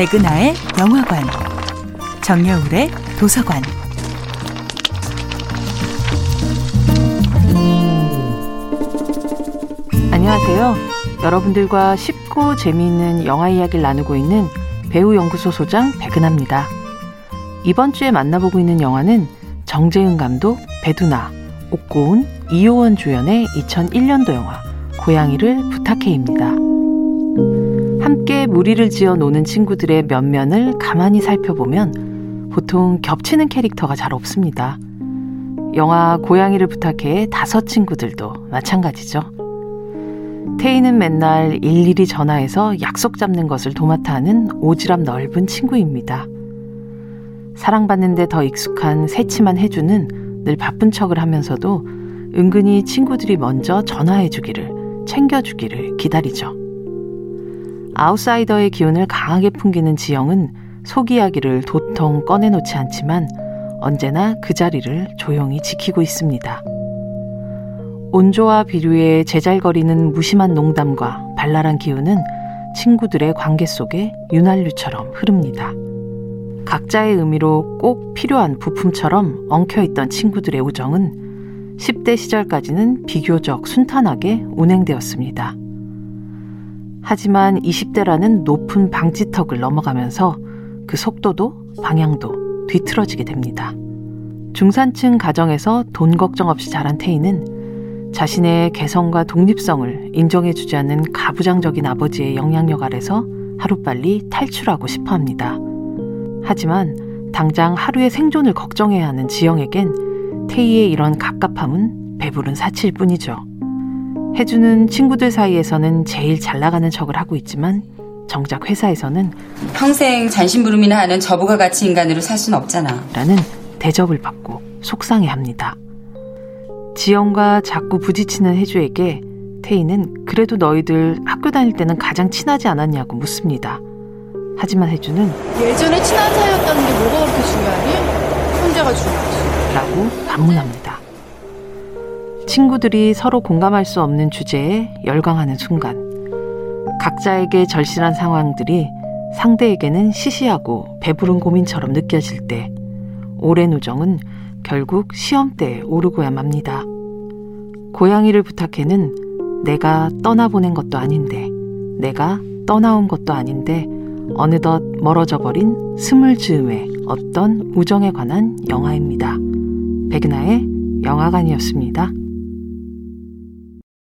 백은하의 영화관, 정여울의 도서관. 안녕하세요. 여러분들과 쉽고 재미있는 영화 이야기를 나누고 있는 배우 연구소 소장 백은하입니다. 이번 주에 만나보고 있는 영화는 정재은 감독, 배두나, 옥고은, 이효원 주연의 2001년도 영화 고양이를 부탁해입니다. 무리를 지어 노는 친구들의 면면을 가만히 살펴보면 보통 겹치는 캐릭터가 잘 없습니다. 영화 고양이를 부탁해의 다섯 친구들도 마찬가지죠. 태희는 맨날 일일이 전화해서 약속 잡는 것을 도맡아 하는 오지랖 넓은 친구입니다. 사랑받는데 더 익숙한 새치만 해주는 늘 바쁜 척을 하면서도 은근히 친구들이 먼저 전화해주기를, 챙겨주기를 기다리죠. 아웃사이더의 기운을 강하게 풍기는 지영은 속 이야기를 도통 꺼내놓지 않지만 언제나 그 자리를 조용히 지키고 있습니다. 온조와 비류의 제잘거리는 무심한 농담과 발랄한 기운은 친구들의 관계 속에 윤활유처럼 흐릅니다. 각자의 의미로 꼭 필요한 부품처럼 엉켜있던 친구들의 우정은 10대 시절까지는 비교적 순탄하게 운행되었습니다. 하지만 20대라는 높은 방지턱을 넘어가면서 그 속도도 방향도 뒤틀어지게 됩니다. 중산층 가정에서 돈 걱정 없이 자란 태희는 자신의 개성과 독립성을 인정해주지 않는 가부장적인 아버지의 영향력 아래서 하루빨리 탈출하고 싶어 합니다. 하지만 당장 하루의 생존을 걱정해야 하는 지영에겐 태희의 이런 갑갑함은 배부른 사치일 뿐이죠. 해주는 친구들 사이에서는 제일 잘 나가는 척을 하고 있지만 정작 회사에서는 평생 잔심부름이나 하는 저부가 가치 인간으로 살 순 없잖아. 라는 대접을 받고 속상해합니다. 지영과 자꾸 부딪히는 혜주에게 태희는 그래도 너희들 학교 다닐 때는 가장 친하지 않았냐고 묻습니다. 하지만 혜주는 예전에 친한 사이였다는 게 뭐가 그렇게 중요하니? 혼자가 중요하지. 라고 반문합니다. 친구들이 서로 공감할 수 없는 주제에 열광하는 순간 각자에게 절실한 상황들이 상대에게는 시시하고 배부른 고민처럼 느껴질 때 오랜 우정은 결국 시험대에 오르고야 맙니다. 고양이를 부탁해는 내가 떠나보낸 것도 아닌데 내가 떠나온 것도 아닌데 어느덧 멀어져 버린 스물 즈음의 어떤 우정에 관한 영화입니다. 백은하의 영화관이었습니다.